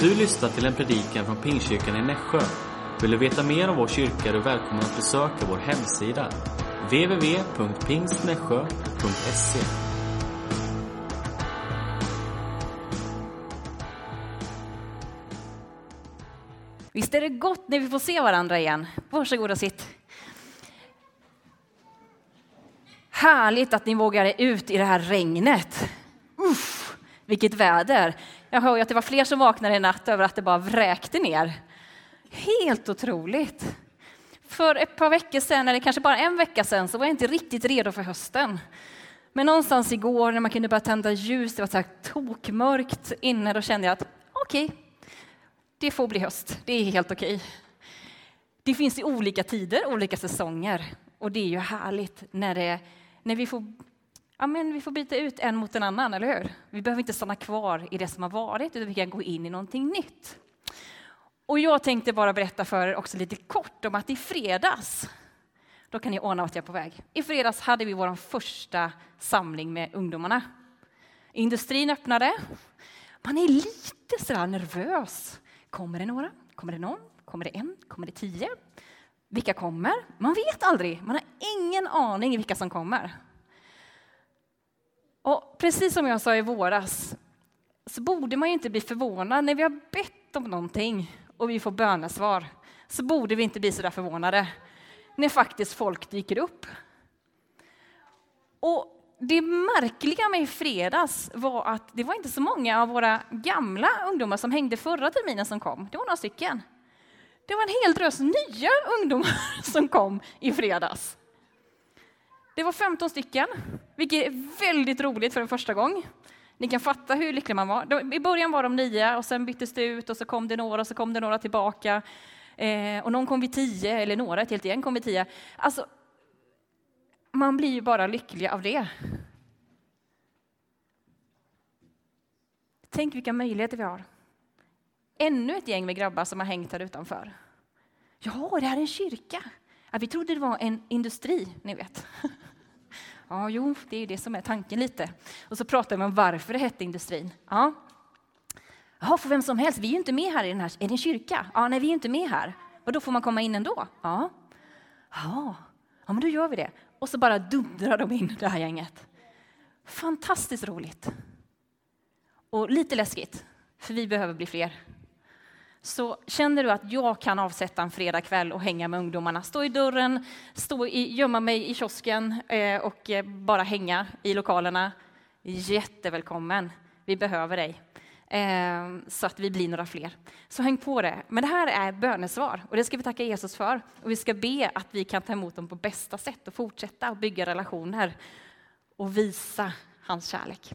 Du lyssnar till en predikan från Pingstkyrkan i Nässjö. Vill du veta mer om vår kyrka är du välkommen att besöka vår hemsida. www.pingstnässjö.se Visst är det gott när vi får se varandra igen? Varsågod och sitt. Härligt att ni vågar er ut i det här regnet. Uff, vilket väder! Jag hör ju att det var fler som vaknade i natt över att det bara vräkte ner. Helt otroligt! För ett par veckor sedan, eller kanske bara en vecka sedan, så var jag inte riktigt redo för hösten. Men någonstans igår när man kunde börja tända ljus, det var så här tokmörkt inne, då kände jag att okej, okay, det får bli höst. Det är helt okej. Okay. Det finns i olika tider, olika säsonger. Och det är ju härligt när, det, när vi, får, ja, men vi får byta ut en mot en annan, eller hur? Vi behöver inte stanna kvar i det som har varit, utan vi kan gå in i någonting nytt. Och jag tänkte bara berätta för er också lite kort om att i fredags, då kan ni ana vart jag är på väg. I fredags hade vi vår första samling med ungdomarna. Industrin öppnade. Man är lite sådär nervös. Kommer det några? Kommer det någon? Kommer det en? Kommer det tio? Vilka kommer? Man vet aldrig. Man har ingen aning vilka som kommer. Och precis som jag sa i våras så borde man ju inte bli förvånad när vi har bett om någonting och vi får bönesvar. Så borde vi inte bli så där förvånade när faktiskt folk dyker upp. Och det märkliga med i fredags var att det var inte så många av våra gamla ungdomar som hängde förra terminen som kom. Det var några stycken. Det var en hel drös nya ungdomar som kom i fredags. Det var 15 stycken, vilket är väldigt roligt för en första gång. Ni kan fatta hur lycklig man var. I början var de nio och sen byttes det ut och så kom det några och så kom det några tillbaka. Eh, och någon kom vid tio, eller några, ett helt gäng kom vid tio. Alltså, man blir ju bara lycklig av det. Tänk vilka möjligheter vi har. Ännu ett gäng med grabbar som har hängt här utanför. Ja, det här är en kyrka. Ja, vi trodde det var en industri, ni vet. Ja, jo, det är det som är tanken lite. Och så pratar vi om varför det hette industrin. Ja. Jaha, för vem som helst, vi är ju inte med här i den här, är det en kyrka? Ja, nej, vi är inte med här. Och då får man komma in ändå? Ja. Ja, ja men då gör vi det. Och så bara dundrar de in det här gänget. Fantastiskt roligt. Och lite läskigt, för vi behöver bli fler. Så känner du att jag kan avsätta en fredagkväll och hänga med ungdomarna, stå i dörren, stå i, gömma mig i kiosken eh, och eh, bara hänga i lokalerna. Jättevälkommen. Vi behöver dig. Eh, så att vi blir några fler. Så häng på det. Men det här är bönesvar och det ska vi tacka Jesus för. Och vi ska be att vi kan ta emot dem på bästa sätt och fortsätta att bygga relationer och visa hans kärlek.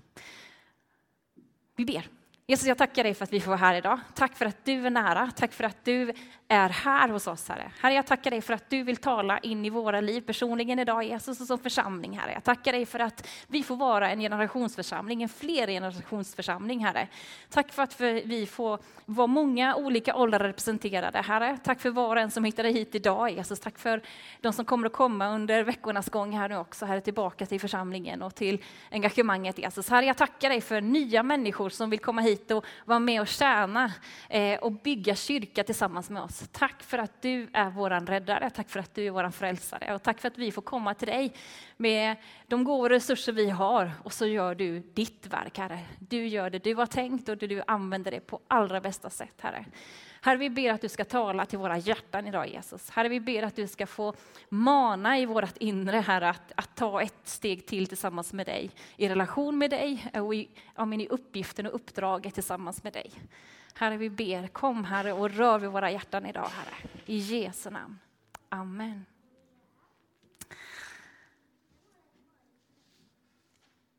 Vi ber. Jesus, jag tackar dig för att vi får vara här idag. Tack för att du är nära. Tack för att du är här hos oss, Herre. Herre, jag tackar dig för att du vill tala in i våra liv personligen idag, Jesus, och som församling, Herre. Jag tackar dig för att vi får vara en generationsförsamling, en fler generationsförsamling, Herre. Tack för att vi får vara många olika åldrar representerade, Herre. Tack för var och en som hittade hit idag, Jesus. Tack för de som kommer att komma under veckornas gång här nu också, Herre, tillbaka till församlingen och till engagemanget, Jesus. Herre, jag tackar dig för nya människor som vill komma hit och vara med och tjäna eh, och bygga kyrka tillsammans med oss. Tack för att du är vår räddare, tack för att du är vår frälsare och tack för att vi får komma till dig med de gåvor och resurser vi har och så gör du ditt verk, Herre. Du gör det du har tänkt och du använder det på allra bästa sätt, Herre. Herre, vi ber att du ska tala till våra hjärtan idag, Jesus. Herre, vi ber att du ska få mana i vårt inre, Herre, att, att ta ett steg till tillsammans med dig, i relation med dig och i, ja, men i uppgiften och uppdraget tillsammans med dig. Herre, vi ber, kom Herre och rör vid våra hjärtan idag, Herre. I Jesu namn. Amen.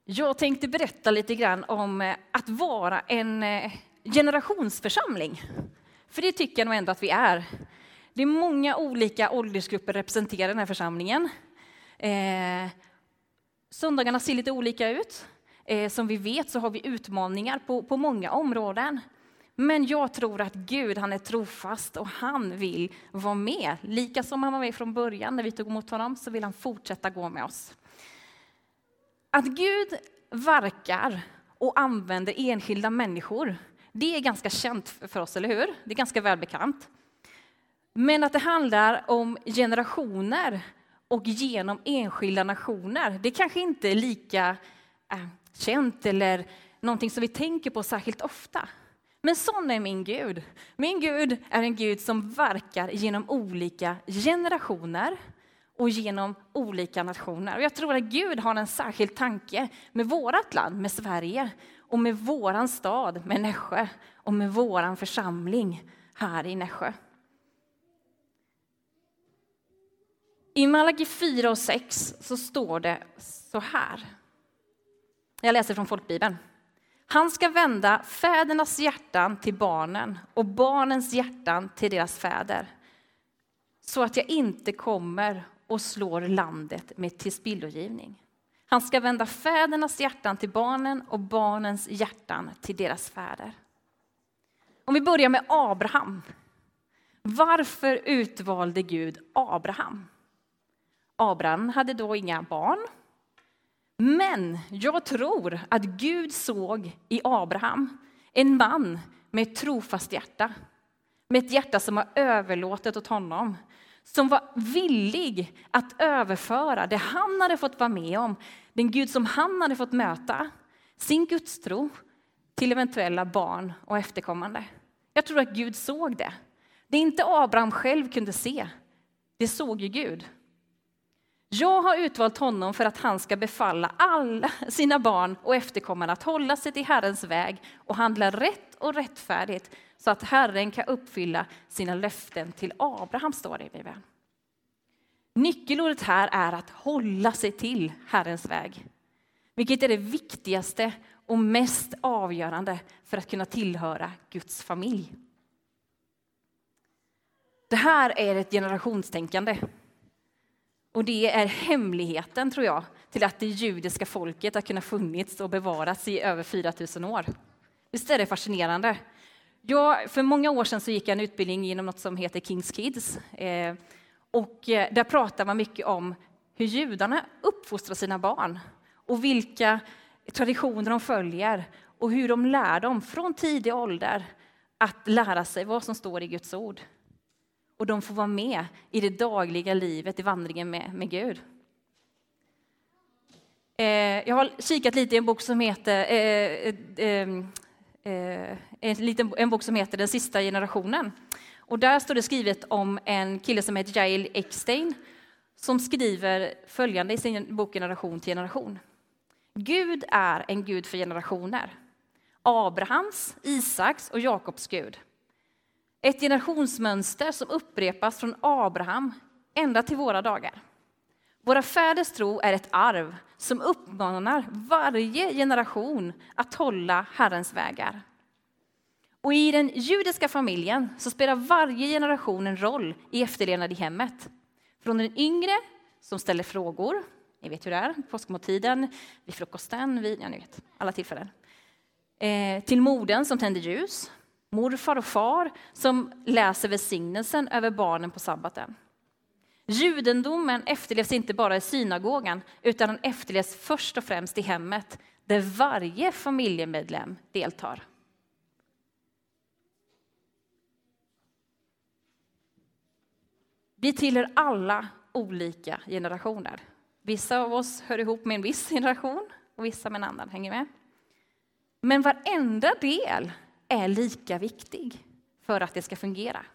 Jag tänkte berätta lite grann om eh, att vara en eh, generationsförsamling. För det tycker jag nog ändå att vi är. Det är många olika åldersgrupper representerade i den här församlingen. Eh, söndagarna ser lite olika ut. Eh, som vi vet så har vi utmaningar på, på många områden. Men jag tror att Gud han är trofast och han vill vara med. Lika som han var med från början när vi tog emot honom så vill han fortsätta gå med oss. Att Gud verkar och använder enskilda människor det är ganska känt för oss, eller hur? Det är ganska välbekant. Men att det handlar om generationer och genom enskilda nationer, det kanske inte är lika äh, känt eller någonting som vi tänker på särskilt ofta. Men sån är min Gud. Min Gud är en Gud som verkar genom olika generationer och genom olika nationer. Och jag tror att Gud har en särskild tanke med vårt land, med Sverige och med våran stad, med Nässjö och med våran församling här i Nässjö. I Malaki 4 och 6 så står det så här. Jag läser från folkbibeln. Han ska vända fädernas hjärtan till barnen och barnens hjärtan till deras fäder så att jag inte kommer och slår landet med tillspillogivning. Han ska vända fädernas hjärtan till barnen och barnens hjärtan till deras fäder. Om vi börjar med Abraham. Varför utvalde Gud Abraham? Abraham hade då inga barn. Men jag tror att Gud såg i Abraham en man med ett trofast hjärta. Med ett hjärta som var överlåtet åt honom. Som var villig att överföra det han hade fått vara med om, den Gud som han hade fått möta, sin gudstro till eventuella barn och efterkommande. Jag tror att Gud såg det. Det inte Abraham själv kunde se, det såg ju Gud. Jag har utvalt honom för att han ska befalla alla sina barn och efterkommande att hålla sig till Herrens väg och handla rätt och rättfärdigt så att Herren kan uppfylla sina löften till Abraham, står det i Bibeln. Nyckelordet här är att hålla sig till Herrens väg, vilket är det viktigaste och mest avgörande för att kunna tillhöra Guds familj. Det här är ett generationstänkande. Och det är hemligheten, tror jag, till att det judiska folket har kunnat funnits och bevarats i över 4000 år. Visst är det fascinerande? Jag, för många år sedan så gick jag en utbildning genom något som heter Kings Kids. Eh, och eh, där pratar man mycket om hur judarna uppfostrar sina barn och vilka traditioner de följer och hur de lär dem från tidig ålder att lära sig vad som står i Guds ord och de får vara med i det dagliga livet, i vandringen med, med Gud. Eh, jag har kikat lite i en bok som heter eh, eh, eh eh, en, liten, en bok som heter Den sista generationen. Och där står det skrivet om en kille som heter Jail Eckstein som skriver följande i sin bok Generation till generation. Gud är en Gud för generationer. Abrahams, Isaks och Jakobs Gud. Ett generationsmönster som upprepas från Abraham ända till våra dagar. Våra fäders tro är ett arv som uppmanar varje generation att hålla Herrens vägar. Och I den judiska familjen så spelar varje generation en roll i efterlevnad i hemmet. Från den yngre som ställer frågor, ni vet hur det är, påskmåltiden, vid frukosten, vid ja, ni vet, alla tillfällen. Eh, till modern som tänder ljus, morfar och far som läser välsignelsen över barnen på sabbaten. Judendomen efterlevs inte bara i synagogan, utan den efterlevs först och främst i hemmet, där varje familjemedlem deltar. Vi tillhör alla olika generationer. Vissa av oss hör ihop med en viss generation och vissa med en annan. Hänger med? Men varenda del är lika viktig för att det ska fungera.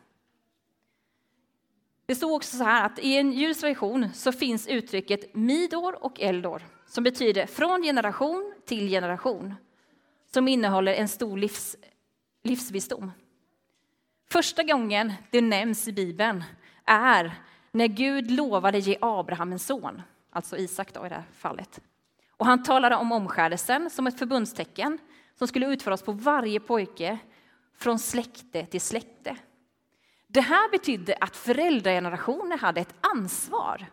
Det står också så här att i en judisk tradition så finns uttrycket midor och eldor som betyder från generation till generation som innehåller en stor livs, livsvisdom. Första gången det nämns i Bibeln är när Gud lovade ge Abraham en son, alltså Isak då i det här fallet. Och han talade om omskärelsen som ett förbundstecken som skulle utföras på varje pojke från släkte till släkte. Det här betydde att föräldragenerationer hade ett ansvar.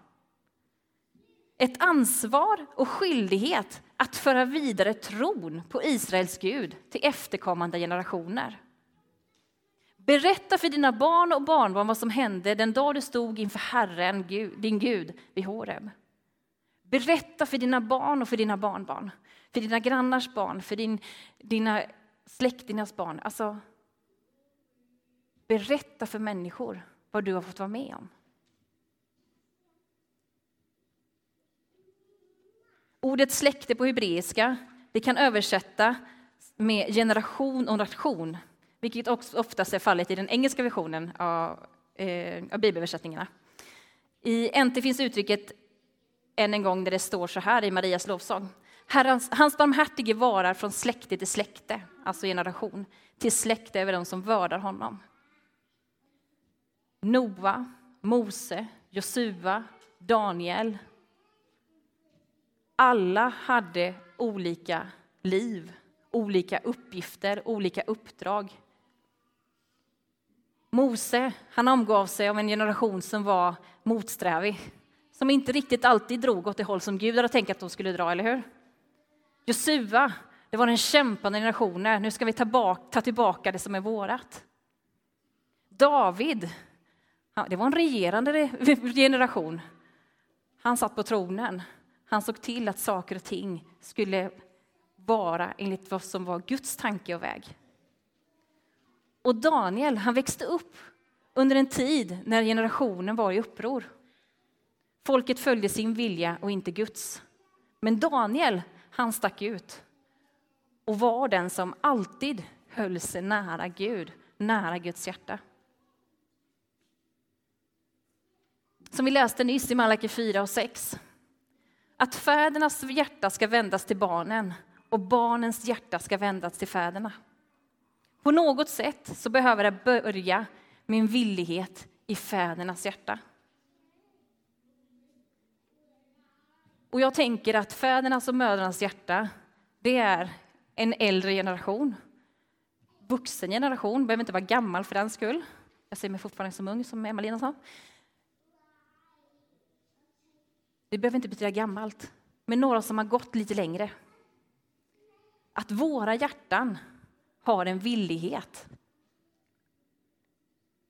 Ett ansvar och skyldighet att föra vidare tron på Israels Gud till efterkommande generationer. Berätta för dina barn och barnbarn vad som hände den dag du stod inför Herren, din Gud, vid Horeb. Berätta för dina barn och för dina barnbarn, för dina grannars barn, för din, dina släktingars barn. Alltså, berätta för människor vad du har fått vara med om. Ordet släkte på hebreiska det kan översätta med generation och nation, vilket också oftast är fallet i den engelska versionen av, eh, av bibelöversättningarna. I NT finns uttrycket än en gång där det står så här i Marias lovsång. Herrans, hans barmhärtige varar från släkte till släkte, alltså generation, till släkte över dem som vördar honom. Noa, Mose, Josua, Daniel. Alla hade olika liv, olika uppgifter, olika uppdrag. Mose, han omgav sig av en generation som var motsträvig, som inte riktigt alltid drog åt det håll som Gud hade tänkt att de skulle dra, eller hur? Josua, det var den kämpande generationen. Nu ska vi ta, bak, ta tillbaka det som är vårat. David, det var en regerande generation. Han satt på tronen. Han såg till att saker och ting skulle vara enligt vad som var Guds tanke och väg. Och Daniel, han växte upp under en tid när generationen var i uppror. Folket följde sin vilja och inte Guds. Men Daniel, han stack ut och var den som alltid höll sig nära Gud, nära Guds hjärta. Som vi läste nyss i Malaki 4 och 6. Att fädernas hjärta ska vändas till barnen och barnens hjärta ska vändas till fäderna. På något sätt så behöver det börja med en villighet i fädernas hjärta. Och jag tänker att fädernas och mödrarnas hjärta, det är en äldre generation. Vuxen generation, behöver inte vara gammal för den skull. Jag ser mig fortfarande som ung, som Emma-Lina sa. Det behöver inte betyda gammalt, men några som har gått lite längre. Att våra hjärtan har en villighet.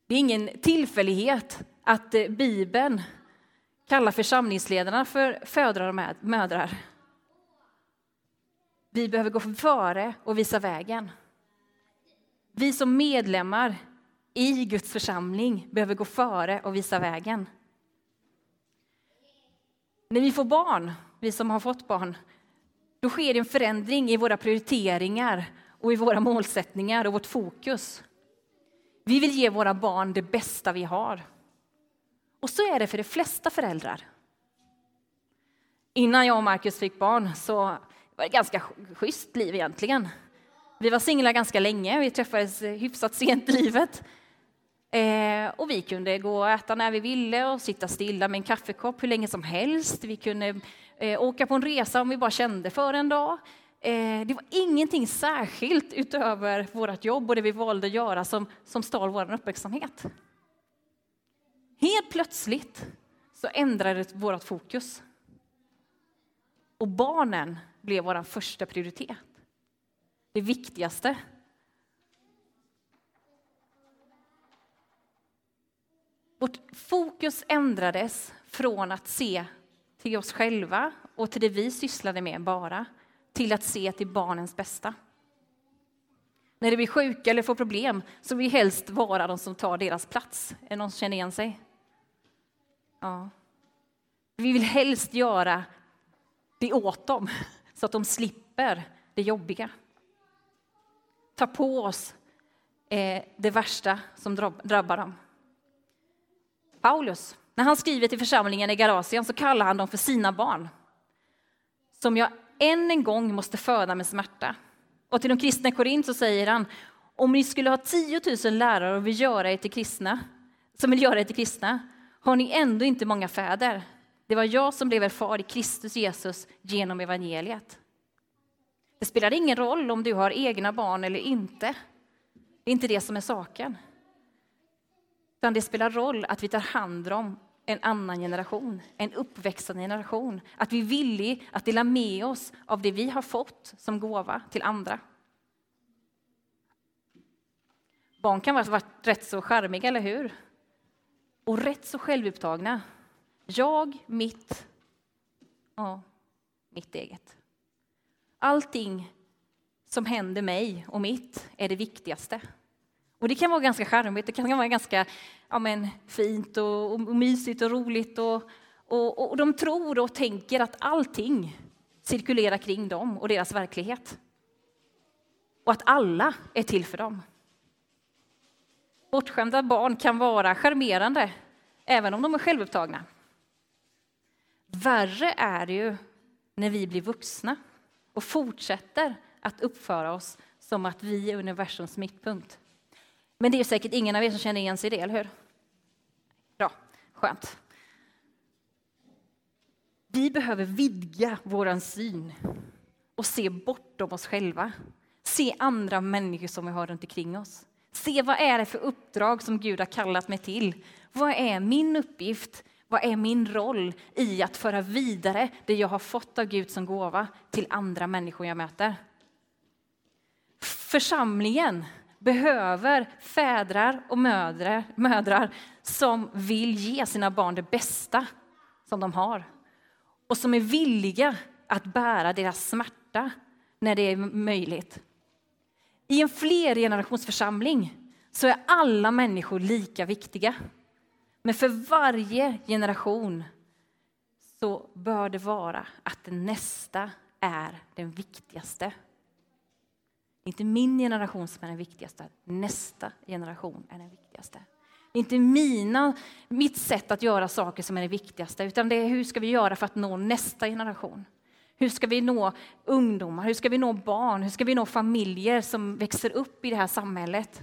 Det är ingen tillfällighet att eh, Bibeln kallar församlingsledarna för födrar och mödrar. Vi behöver gå före och visa vägen. Vi som medlemmar i Guds församling behöver gå före och visa vägen. När vi får barn, vi som har fått barn, då sker en förändring i våra prioriteringar och i våra målsättningar och vårt fokus. Vi vill ge våra barn det bästa vi har. Och så är det för de flesta föräldrar. Innan jag och Markus fick barn så var det ett ganska schysst liv egentligen. Vi var singlar ganska länge, vi träffades hyfsat sent i livet. Eh, och vi kunde gå och äta när vi ville och sitta stilla med en kaffekopp hur länge som helst. Vi kunde eh, åka på en resa om vi bara kände för en dag. Eh, det var ingenting särskilt utöver vårt jobb och det vi valde att göra som, som stal vår uppmärksamhet. Helt plötsligt så ändrades vårt fokus. Och barnen blev vår första prioritet. Det viktigaste. Vårt fokus ändrades från att se till oss själva och till det vi sysslade med bara, till att se till barnens bästa. När de blir sjuka eller får problem så vill vi helst vara de som tar deras plats. Är det någon som känner igen sig? Ja. Vi vill helst göra det åt dem så att de slipper det jobbiga. Ta på oss eh, det värsta som drabbar dem. Paulus, när han skriver till församlingen i Galatien så kallar han dem för sina barn. Som jag än en gång måste föda med smärta. Och till de kristna i Korint så säger han, om ni skulle ha 10 000 lärare och vill göra er till kristna, som vill göra er till kristna, har ni ändå inte många fäder. Det var jag som blev er far i Kristus Jesus genom evangeliet. Det spelar ingen roll om du har egna barn eller inte. Det är inte det som är saken. Utan det spelar roll att vi tar hand om en annan generation, en uppväxande generation. Att vi är villiga att dela med oss av det vi har fått som gåva till andra. Barn kan vara rätt så charmiga, eller hur? Och rätt så självupptagna. Jag, mitt, ja, mitt eget. Allting som händer mig och mitt är det viktigaste. Och det kan vara ganska charmigt, det kan vara ganska ja men, fint och, och mysigt och roligt. Och, och, och de tror och tänker att allting cirkulerar kring dem och deras verklighet. Och att alla är till för dem. Bortskämda barn kan vara charmerande, även om de är självupptagna. Värre är det ju när vi blir vuxna och fortsätter att uppföra oss som att vi är universums mittpunkt. Men det är säkert ingen av er som känner igen sig i det, eller hur? Bra, skönt. Vi behöver vidga vår syn och se bortom oss själva. Se andra människor som vi har runt omkring oss. Se vad är det för uppdrag som Gud har kallat mig till. Vad är min uppgift? Vad är min roll i att föra vidare det jag har fått av Gud som gåva till andra människor jag möter? Församlingen behöver fädrar och mödrar, mödrar som vill ge sina barn det bästa som de har och som är villiga att bära deras smärta när det är möjligt. I en flergenerationsförsamling så är alla människor lika viktiga. Men för varje generation så bör det vara att den nästa är den viktigaste. Inte min generation som är den viktigaste, nästa generation är den viktigaste. Det är inte mina, mitt sätt att göra saker som är det viktigaste, utan det är hur ska vi göra för att nå nästa generation? Hur ska vi nå ungdomar? Hur ska vi nå barn? Hur ska vi nå familjer som växer upp i det här samhället?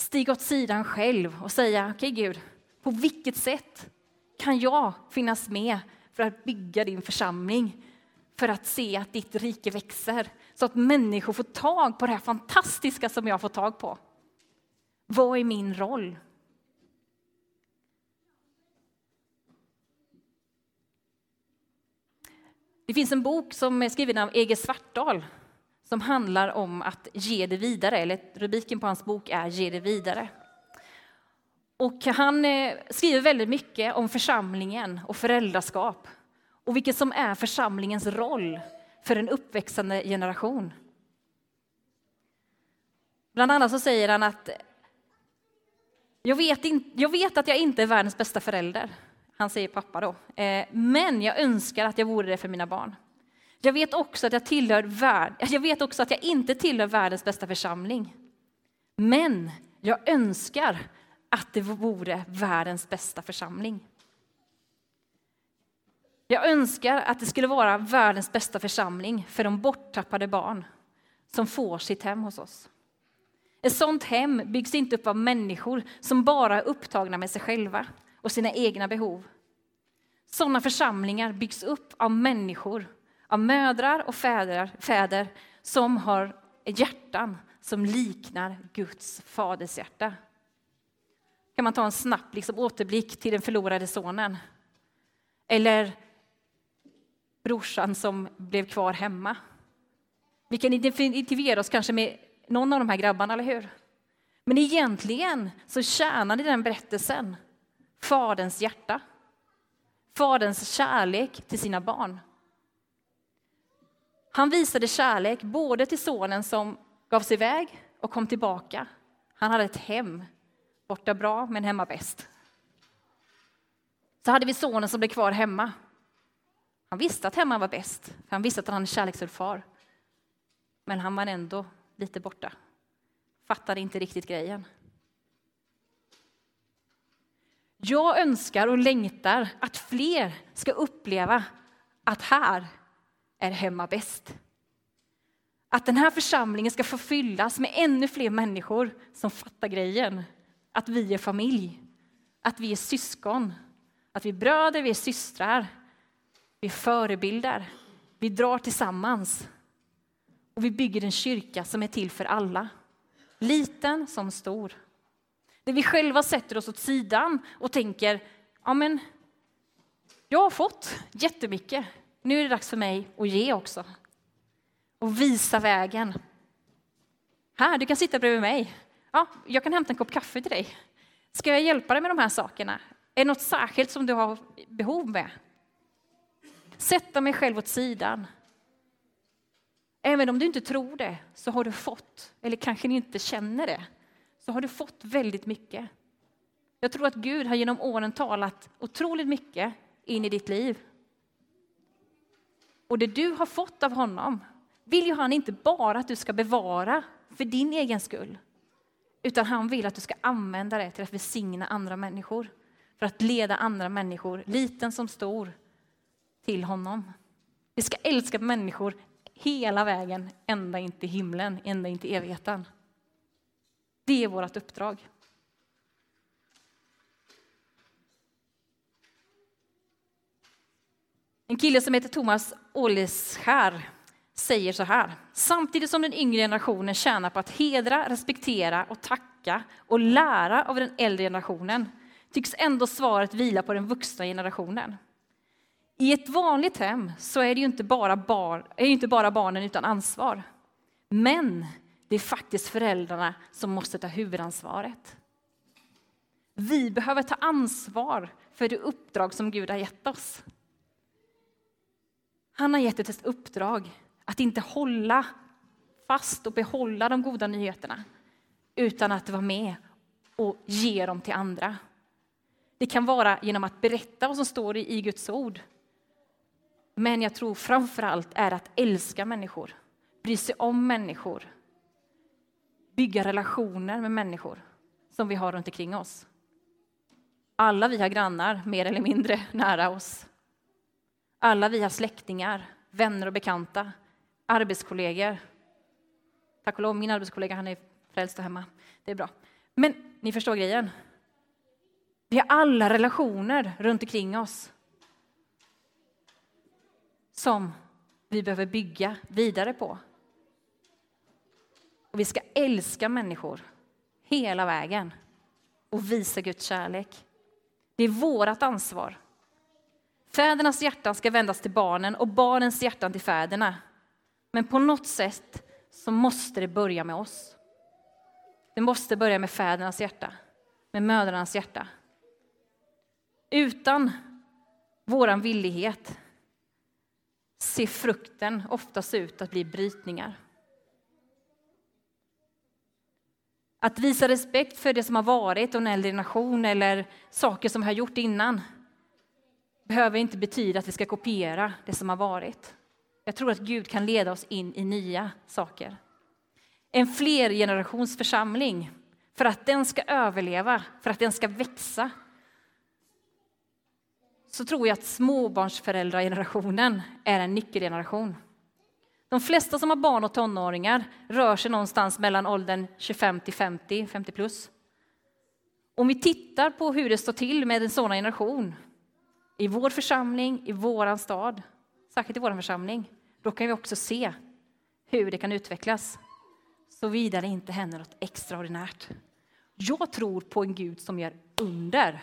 Stig åt sidan själv och säga, okej okay, Gud, på vilket sätt kan jag finnas med för att bygga din församling? För att se att ditt rike växer, så att människor får tag på det här fantastiska som jag får tag på. Vad är min roll? Det finns en bok som är skriven av Ege Svartdal som handlar om att ge det vidare, eller rubriken på hans bok är Ge det vidare. Och han eh, skriver väldigt mycket om församlingen och föräldraskap och vilket som är församlingens roll för en uppväxande generation. Bland annat så säger han att jag vet, in, jag vet att jag inte är världens bästa förälder. Han säger pappa då. Eh, men jag önskar att jag vore det för mina barn. Jag vet också att jag tillhör värld, jag vet också att jag inte tillhör världens bästa församling. Men jag önskar att det vore världens bästa församling. Jag önskar att det skulle vara världens bästa församling för de borttappade barn som får sitt hem hos oss. Ett sånt hem byggs inte upp av människor som bara är upptagna med sig själva och sina egna behov. Sådana församlingar byggs upp av människor, av mödrar och fäder, fäder som har hjärtan som liknar Guds fadershjärta. Kan man ta en snabb liksom, återblick till den förlorade sonen? Eller brorsan som blev kvar hemma? Vi kan identifiera oss kanske med någon av de här grabbarna, eller hur? Men egentligen så tjänade den berättelsen Faderns hjärta. Faderns kärlek till sina barn. Han visade kärlek både till sonen som gav sig iväg och kom tillbaka. Han hade ett hem. Borta bra, men hemma bäst. Så hade vi sonen som blev kvar hemma. Han visste att hemma var bäst, för han visste att han hade en kärleksfull far. Men han var ändå lite borta. Fattade inte riktigt grejen. Jag önskar och längtar att fler ska uppleva att här är hemma bäst. Att den här församlingen ska få fyllas med ännu fler människor som fattar grejen. Att vi är familj, att vi är syskon, att vi är bröder, vi är systrar, vi förebildar, förebilder, vi drar tillsammans. Och vi bygger en kyrka som är till för alla, liten som stor. Där vi själva sätter oss åt sidan och tänker, ja men, jag har fått jättemycket. Nu är det dags för mig att ge också. Och visa vägen. Här, du kan sitta bredvid mig. Ja, jag kan hämta en kopp kaffe till dig. Ska jag hjälpa dig med de här sakerna? Är det något särskilt som du har behov med? Sätta mig själv åt sidan. Även om du inte tror det så har du fått, eller kanske inte känner det, så har du fått väldigt mycket. Jag tror att Gud har genom åren talat otroligt mycket in i ditt liv. Och det du har fått av honom vill ju han inte bara att du ska bevara för din egen skull, utan han vill att du ska använda det till att välsigna andra människor, för att leda andra människor, liten som stor, till honom. Vi ska älska människor hela vägen, ända in till himlen, ända in till evigheten. Det är vårt uppdrag. En kille som heter Thomas Åleskär säger så här. Samtidigt som den yngre generationen tjänar på att hedra, respektera och tacka och lära av den äldre generationen tycks ändå svaret vila på den vuxna generationen. I ett vanligt hem så är det ju inte bara, bar, är inte bara barnen utan ansvar. Men det är faktiskt föräldrarna som måste ta huvudansvaret. Vi behöver ta ansvar för det uppdrag som Gud har gett oss. Han har gett oss ett uppdrag att inte hålla fast och behålla de goda nyheterna utan att vara med och ge dem till andra. Det kan vara genom att berätta vad som står i Guds ord. Men jag tror framför allt är att älska människor, bry sig om människor, bygga relationer med människor som vi har runt omkring oss. Alla vi har grannar, mer eller mindre nära oss. Alla vi har släktingar, vänner och bekanta, arbetskollegor. Tack och lov, min arbetskollega han är frälst och hemma. Det är bra. Men ni förstår grejen. Vi har alla relationer runt omkring oss som vi behöver bygga vidare på. Och vi ska älska människor hela vägen och visa Guds kärlek. Det är vårt ansvar. Fädernas hjärtan ska vändas till barnen och barnens hjärtan till fäderna. Men på något sätt så måste det börja med oss. Det måste börja med fädernas hjärta, med mödrarnas hjärta. Utan vår villighet ser frukten oftast ut att bli brytningar. Att visa respekt för det som har varit och en äldre nation eller saker som vi har gjort innan behöver inte betyda att vi ska kopiera det som har varit. Jag tror att Gud kan leda oss in i nya saker. En flergenerationsförsamling, för att den ska överleva, för att den ska växa, så tror jag att småbarnsföräldragenerationen är en nyckelgeneration. De flesta som har barn och tonåringar rör sig någonstans mellan åldern 25 till 50, 50 plus. Om vi tittar på hur det står till med en sådan generation i vår församling, i vår stad, särskilt i vår församling, då kan vi också se hur det kan utvecklas. Såvida det inte händer något extraordinärt. Jag tror på en Gud som gör under,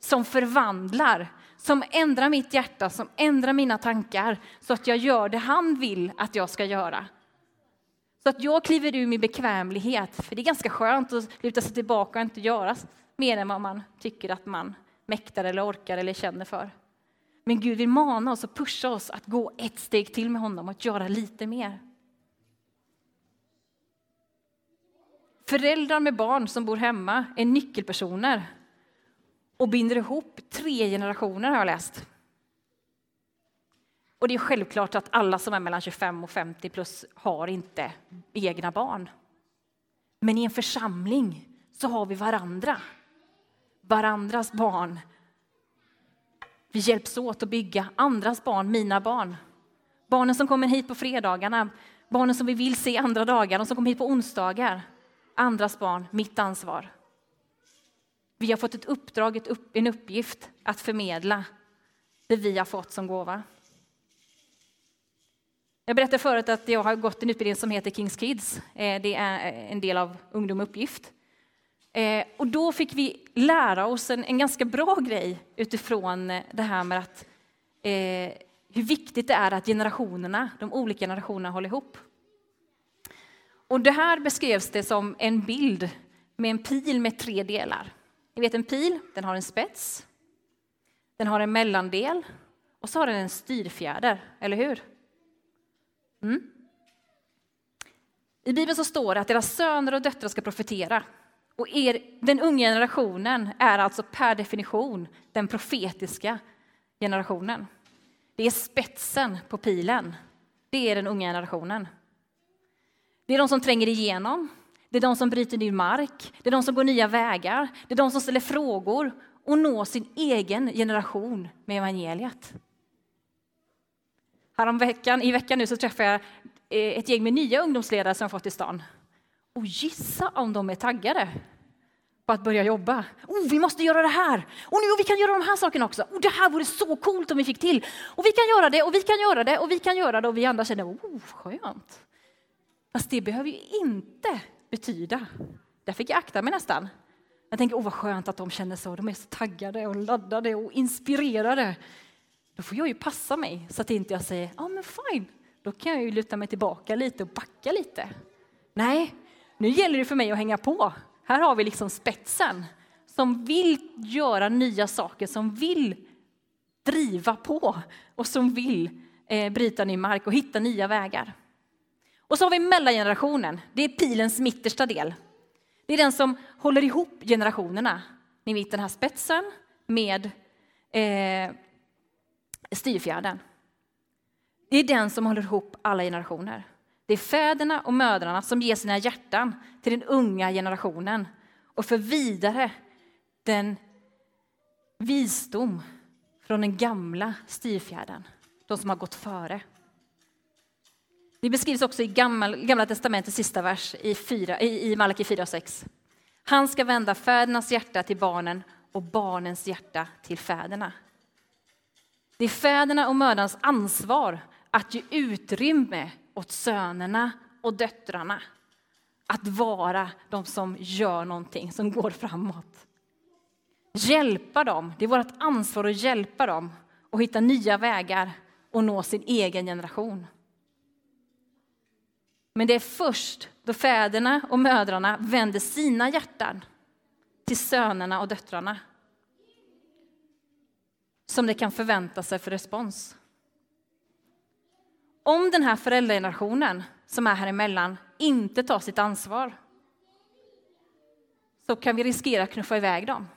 som förvandlar, som ändrar mitt hjärta, som ändrar mina tankar så att jag gör det han vill att jag ska göra. Så att jag kliver ur min bekvämlighet, för det är ganska skönt att luta sig tillbaka och inte göra mer än vad man tycker att man mäktar eller orkar eller känner för. Men Gud vill mana oss och pusha oss att gå ett steg till med honom och att göra lite mer. Föräldrar med barn som bor hemma är nyckelpersoner och binder ihop tre generationer har jag läst. Och det är självklart att alla som är mellan 25 och 50 plus har inte egna barn. Men i en församling så har vi varandra. Varandras barn. Vi hjälps åt att bygga andras barn, mina barn. Barnen som kommer hit på fredagarna, barnen som vi vill se andra dagar, de som kommer hit på onsdagar. Andras barn, mitt ansvar. Vi har fått ett uppdrag, ett upp, en uppgift att förmedla det vi har fått som gåva. Jag berättade förut att jag har gått en utbildning som heter Kings Kids. Eh, det är eh, en del av Ungdom Uppgift. Eh, och då fick vi lära oss en, en ganska bra grej utifrån det här med att eh, hur viktigt det är att generationerna, de olika generationerna håller ihop. Och det här beskrevs det som en bild med en pil med tre delar. Ni vet en pil, den har en spets, den har en mellandel och så har den en styrfjäder, eller hur? Mm. I Bibeln så står det att deras söner och döttrar ska profetera. Och er, den unga generationen är alltså per definition den profetiska generationen. Det är spetsen på pilen. Det är den unga generationen. Det är de som tränger igenom, det är de som bryter ny mark, det är de som går nya vägar, det är de som ställer frågor och når sin egen generation med evangeliet. Häromveckan, I veckan nu så träffade jag eh, ett gäng med nya ungdomsledare som jag fått i stan. Och gissa om de är taggade på att börja jobba. Oh, vi måste göra det här! Och nu, och vi kan göra de här sakerna också. Oh, det här vore så coolt om vi fick till! Och vi kan göra det, och vi kan göra det, och vi kan göra det. Och vi andra känner, oh, skönt. Fast det behöver ju inte betyda. Där fick jag akta mig nästan. Jag tänker, åh vad skönt att de känner så. De är så taggade och laddade och inspirerade. Då får jag ju passa mig så att inte jag säger, ja ah, men fine, då kan jag ju luta mig tillbaka lite och backa lite. Nej, nu gäller det för mig att hänga på. Här har vi liksom spetsen som vill göra nya saker, som vill driva på och som vill eh, bryta ny mark och hitta nya vägar. Och så har vi mellangenerationen. Det är pilens mittersta del. Det är den som håller ihop generationerna. Ni vet den här spetsen med eh, styrfjärden. Det är den som håller ihop alla generationer. Det är fäderna och mödrarna som ger sina hjärtan till den unga generationen och för vidare den visdom från den gamla styrfjärden, de som har gått före. Det beskrivs också i gamla, gamla testamentets sista vers i, fyra, i, i Malaki 4 och 6. Han ska vända fädernas hjärta till barnen och barnens hjärta till fäderna. Det är fäderna och mödrarnas ansvar att ge utrymme åt sönerna och döttrarna. Att vara de som gör någonting, som går framåt. Hjälpa dem. Det är vårt ansvar att hjälpa dem och hitta nya vägar och nå sin egen generation. Men det är först då fäderna och mödrarna vänder sina hjärtan till sönerna och döttrarna som det kan förvänta sig för respons. Om den här föräldragenerationen som är här emellan inte tar sitt ansvar så kan vi riskera att knuffa iväg dem.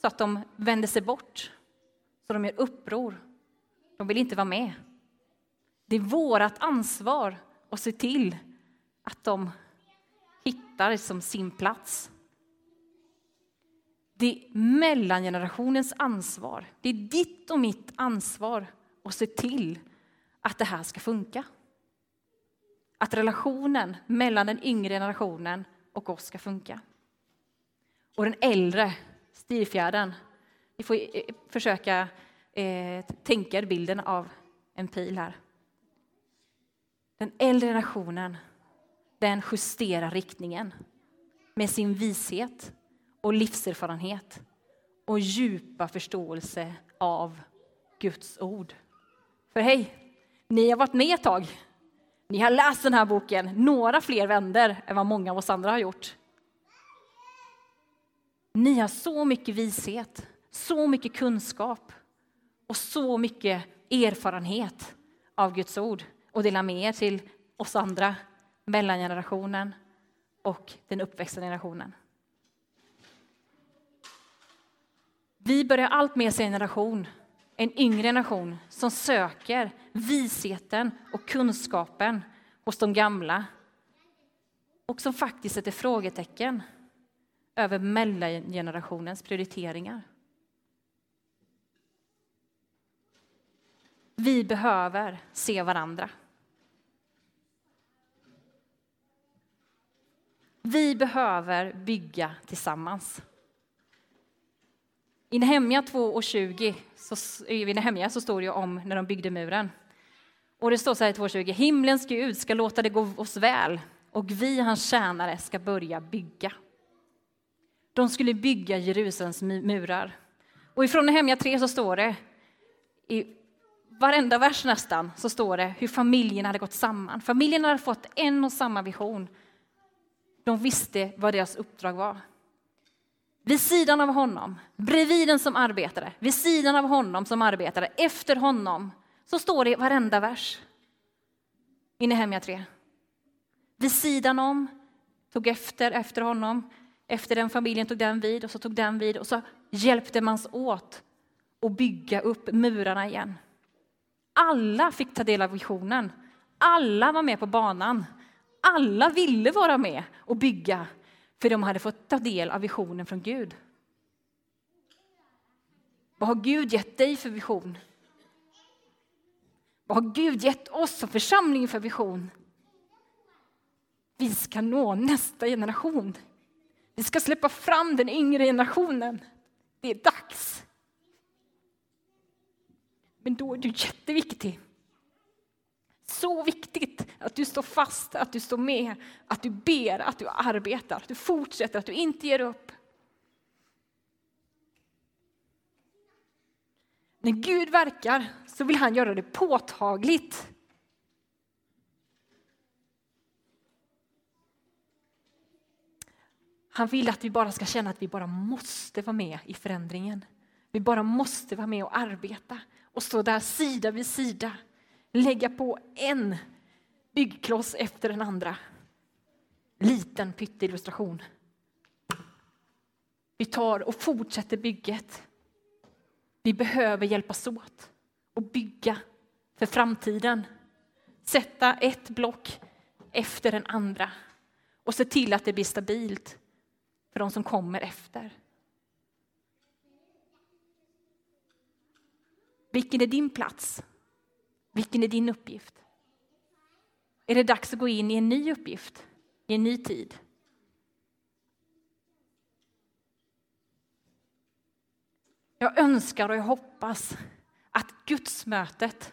Så att de vänder sig bort, så de gör uppror. De vill inte vara med. Det är vårt ansvar att se till att de hittar som sin plats. Det är mellangenerationens ansvar. Det är ditt och mitt ansvar att se till att det här ska funka. Att relationen mellan den yngre generationen och oss ska funka. Och den äldre, styrfjärden, ni får eh, försöka eh, tänka er bilden av en pil här. Den äldre generationen, den justerar riktningen med sin vishet och livserfarenhet och djupa förståelse av Guds ord. För hej, ni har varit med ett tag. Ni har läst den här boken några fler vänder än vad många av oss andra har gjort. Ni har så mycket vishet, så mycket kunskap och så mycket erfarenhet av Guds ord och dela med er till oss andra, mellangenerationen och den uppväxande generationen. Vi börjar allt mer se en generation, en yngre generation som söker visheten och kunskapen hos de gamla och som faktiskt sätter frågetecken över mellangenerationens prioriteringar. Vi behöver se varandra. Vi behöver bygga tillsammans. I Nehemja 2.20 så, i Nehemja så står det om när de byggde muren. Och det står så här i 2.20. Himlens Gud ska låta det gå oss väl och vi, hans tjänare, ska börja bygga. De skulle bygga Jerusalems murar. Och ifrån Nehemja 3 så står det, i varenda vers nästan, så står det hur familjen hade gått samman. Familjen hade fått en och samma vision. De visste vad deras uppdrag var. Vid sidan av honom, bredvid den som arbetade, vid sidan av honom som arbetade, efter honom, så står det i varenda vers i Nehemja 3. vid sidan om, tog efter efter honom. Efter den familjen tog den vid och så tog den vid och så hjälpte man åt att bygga upp murarna igen. Alla fick ta del av visionen. Alla var med på banan. Alla ville vara med och bygga, för de hade fått ta del av visionen från Gud. Vad har Gud gett dig för vision? Vad har Gud gett oss som församling för vision? Vi ska nå nästa generation. Vi ska släppa fram den yngre generationen. Det är dags. Men då är du jätteviktig. Så viktigt att du står fast, att du står med, att du ber, att du arbetar, att du fortsätter, att du inte ger upp. När Gud verkar så vill han göra det påtagligt. Han vill att vi bara ska känna att vi bara måste vara med i förändringen. Vi bara måste vara med och arbeta och stå där sida vid sida. Lägga på en byggkloss efter den andra. Liten pytteillustration. Vi tar och fortsätter bygget. Vi behöver hjälpas åt och bygga för framtiden. Sätta ett block efter den andra och se till att det blir stabilt för de som kommer efter. Vilken är din plats? Vilken är din uppgift? Är det dags att gå in i en ny uppgift, i en ny tid? Jag önskar och jag hoppas att gudsmötet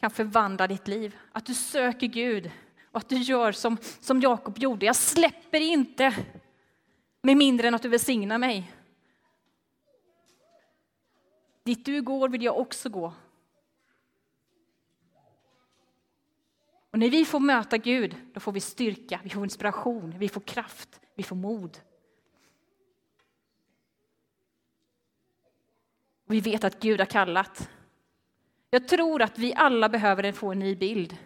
kan förvandla ditt liv. Att du söker Gud och att du gör som, som Jakob gjorde. Jag släpper inte med mindre än att du välsignar mig. Dit du går vill jag också gå. Och när vi får möta Gud, då får vi styrka, vi får inspiration, vi får kraft, vi får mod. Och vi vet att Gud har kallat. Jag tror att vi alla behöver få en ny bild.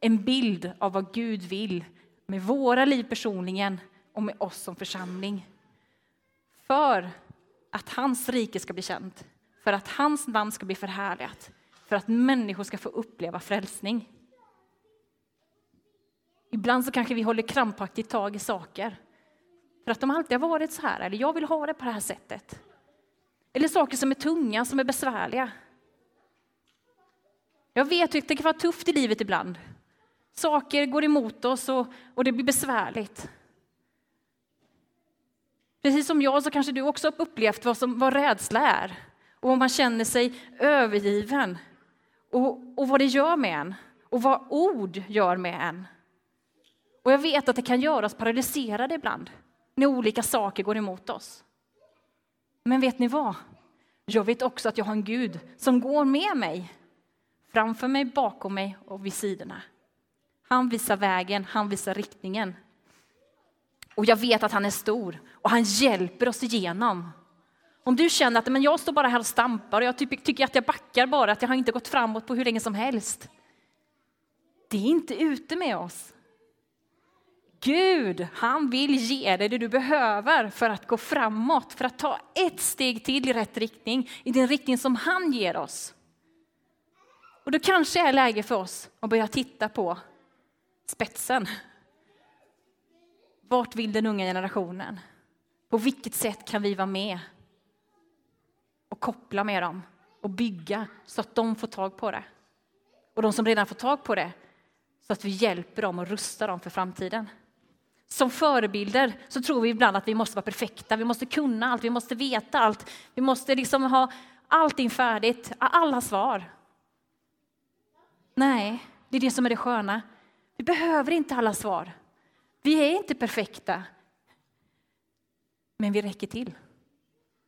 En bild av vad Gud vill med våra liv personligen och med oss som församling. För att hans rike ska bli känt, för att hans namn ska bli förhärligat, för att människor ska få uppleva frälsning. Ibland så kanske vi håller krampaktigt tag i saker för att de alltid har varit så här, eller jag vill ha det på det här sättet. Eller saker som är tunga, som är besvärliga. Jag vet att det kan vara tufft i livet ibland. Saker går emot oss och, och det blir besvärligt. Precis som jag så kanske du också har upplevt vad, som, vad rädsla är och om man känner sig övergiven och, och vad det gör med en och vad ord gör med en. Och jag vet att det kan göra oss paralyserade ibland när olika saker går emot oss. Men vet ni vad? Jag vet också att jag har en Gud som går med mig. Framför mig, bakom mig och vid sidorna. Han visar vägen, han visar riktningen. Och jag vet att han är stor och han hjälper oss igenom. Om du känner att men jag står bara här och stampar och jag typ, tycker att jag backar bara, att jag har inte gått framåt på hur länge som helst. Det är inte ute med oss. Gud, han vill ge dig det du behöver för att gå framåt, för att ta ett steg till i rätt riktning, i den riktning som han ger oss. Och då kanske är läge för oss att börja titta på spetsen. Vart vill den unga generationen? På vilket sätt kan vi vara med koppla med dem och bygga så att de får tag på det? Och de som redan får tag på det, så att vi hjälper dem och rustar dem för framtiden. Som förebilder så tror vi ibland att vi måste vara perfekta, vi måste kunna allt, vi måste veta allt. Vi måste liksom ha allting färdigt, alla svar. Nej, det är det som är det sköna. Vi behöver inte alla svar. Vi är inte perfekta. Men vi räcker till.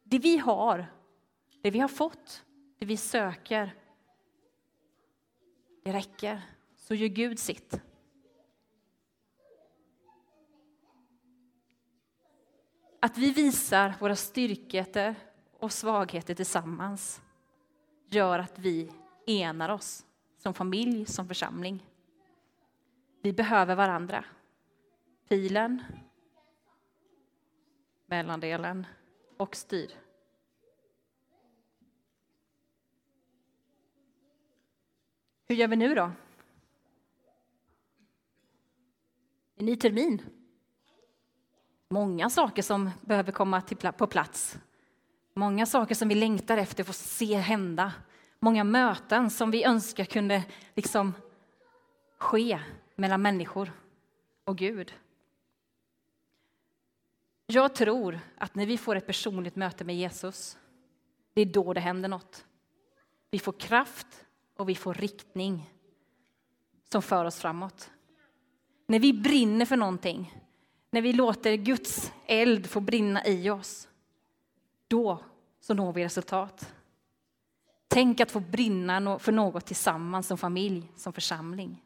Det vi har, det vi har fått, det vi söker, det räcker. Så gör Gud sitt. Att vi visar våra styrkor och svagheter tillsammans gör att vi enar oss som familj, som församling. Vi behöver varandra. Pilen, mellandelen och styr. Hur gör vi nu då? En ny termin. Många saker som behöver komma på plats. Många saker som vi längtar efter att få se hända. Många möten som vi önskar kunde liksom ske mellan människor och Gud. Jag tror att när vi får ett personligt möte med Jesus, det är då det händer något. Vi får kraft och vi får riktning som för oss framåt. När vi brinner för någonting, när vi låter Guds eld få brinna i oss, då så når vi resultat. Tänk att få brinna för något tillsammans som familj, som församling.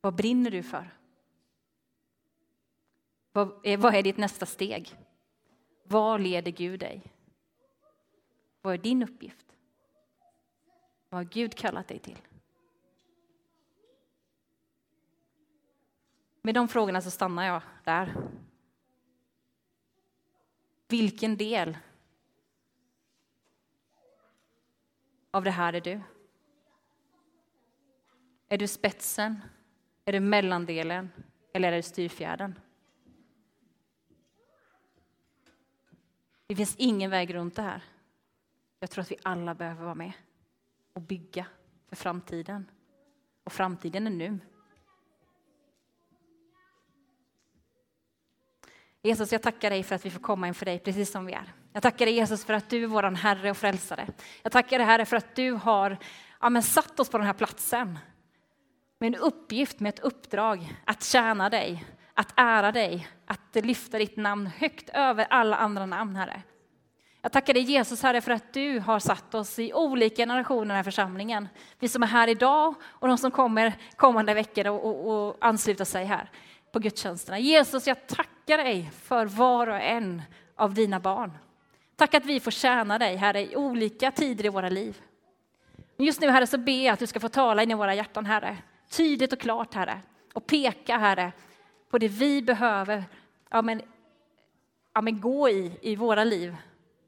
Vad brinner du för? Vad är, vad är ditt nästa steg? Var leder Gud dig? Vad är din uppgift? Vad har Gud kallat dig till? Med de frågorna så stannar jag där. Vilken del av det här är du? Är du spetsen? Är du mellandelen? Eller är du styrfjärden? Det finns ingen väg runt det här. Jag tror att vi alla behöver vara med och bygga för framtiden. Och framtiden är nu. Jesus, jag tackar dig för att vi får komma inför dig precis som vi är. Jag tackar dig Jesus för att du är vår Herre och Frälsare. Jag tackar dig Herre för att du har ja, men satt oss på den här platsen med en uppgift, med ett uppdrag att tjäna dig, att ära dig, att lyfta ditt namn högt över alla andra namn, Herre. Jag tackar dig Jesus, Herre, för att du har satt oss i olika generationer i den här församlingen. Vi som är här idag och de som kommer kommande veckor och, och, och ansluter sig här på gudstjänsterna. Jesus, jag tackar dig för var och en av dina barn. Tack att vi får tjäna dig, Herre, i olika tider i våra liv. Just nu, Herre, så ber jag att du ska få tala in i våra hjärtan, Herre. Tydligt och klart, Herre. Och peka, Herre, på det vi behöver ja, men, ja, men gå i, i våra liv,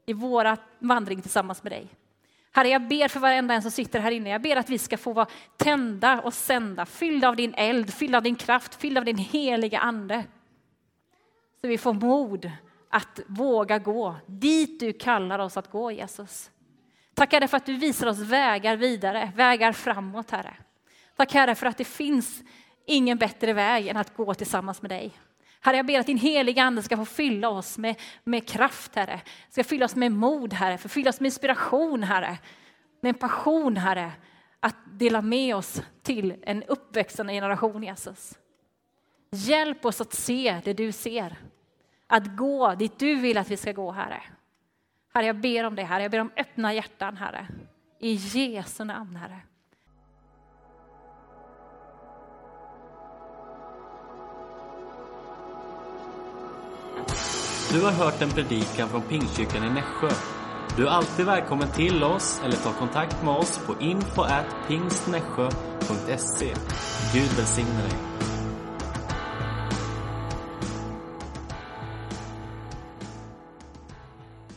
i vår vandring tillsammans med dig. Herre, jag ber för varenda en som sitter här inne. Jag ber att vi ska få vara tända och sända, fyllda av din eld, fyllda av din kraft, fyllda av din heliga ande. Så vi får mod att våga gå dit du kallar oss att gå, Jesus. Tack Herre för att du visar oss vägar vidare, vägar framåt, Herre. Tack Herre för att det finns ingen bättre väg än att gå tillsammans med dig. Herre, jag ber att din heliga Ande ska få fylla oss med, med kraft, Herre. Ska fylla oss med mod, Herre. För fylla oss med inspiration, Herre. Med en passion, Herre. Att dela med oss till en uppväxande generation, Jesus. Hjälp oss att se det du ser. Att gå dit du vill att vi ska gå, Herre. Herre, jag ber om det, Herre. Jag ber om öppna hjärtan, Herre. I Jesu namn, Herre. Du har hört en predikan från Pingstkyrkan i Nässjö. Du är alltid välkommen till oss eller ta kontakt med oss på info at Gud välsigne dig.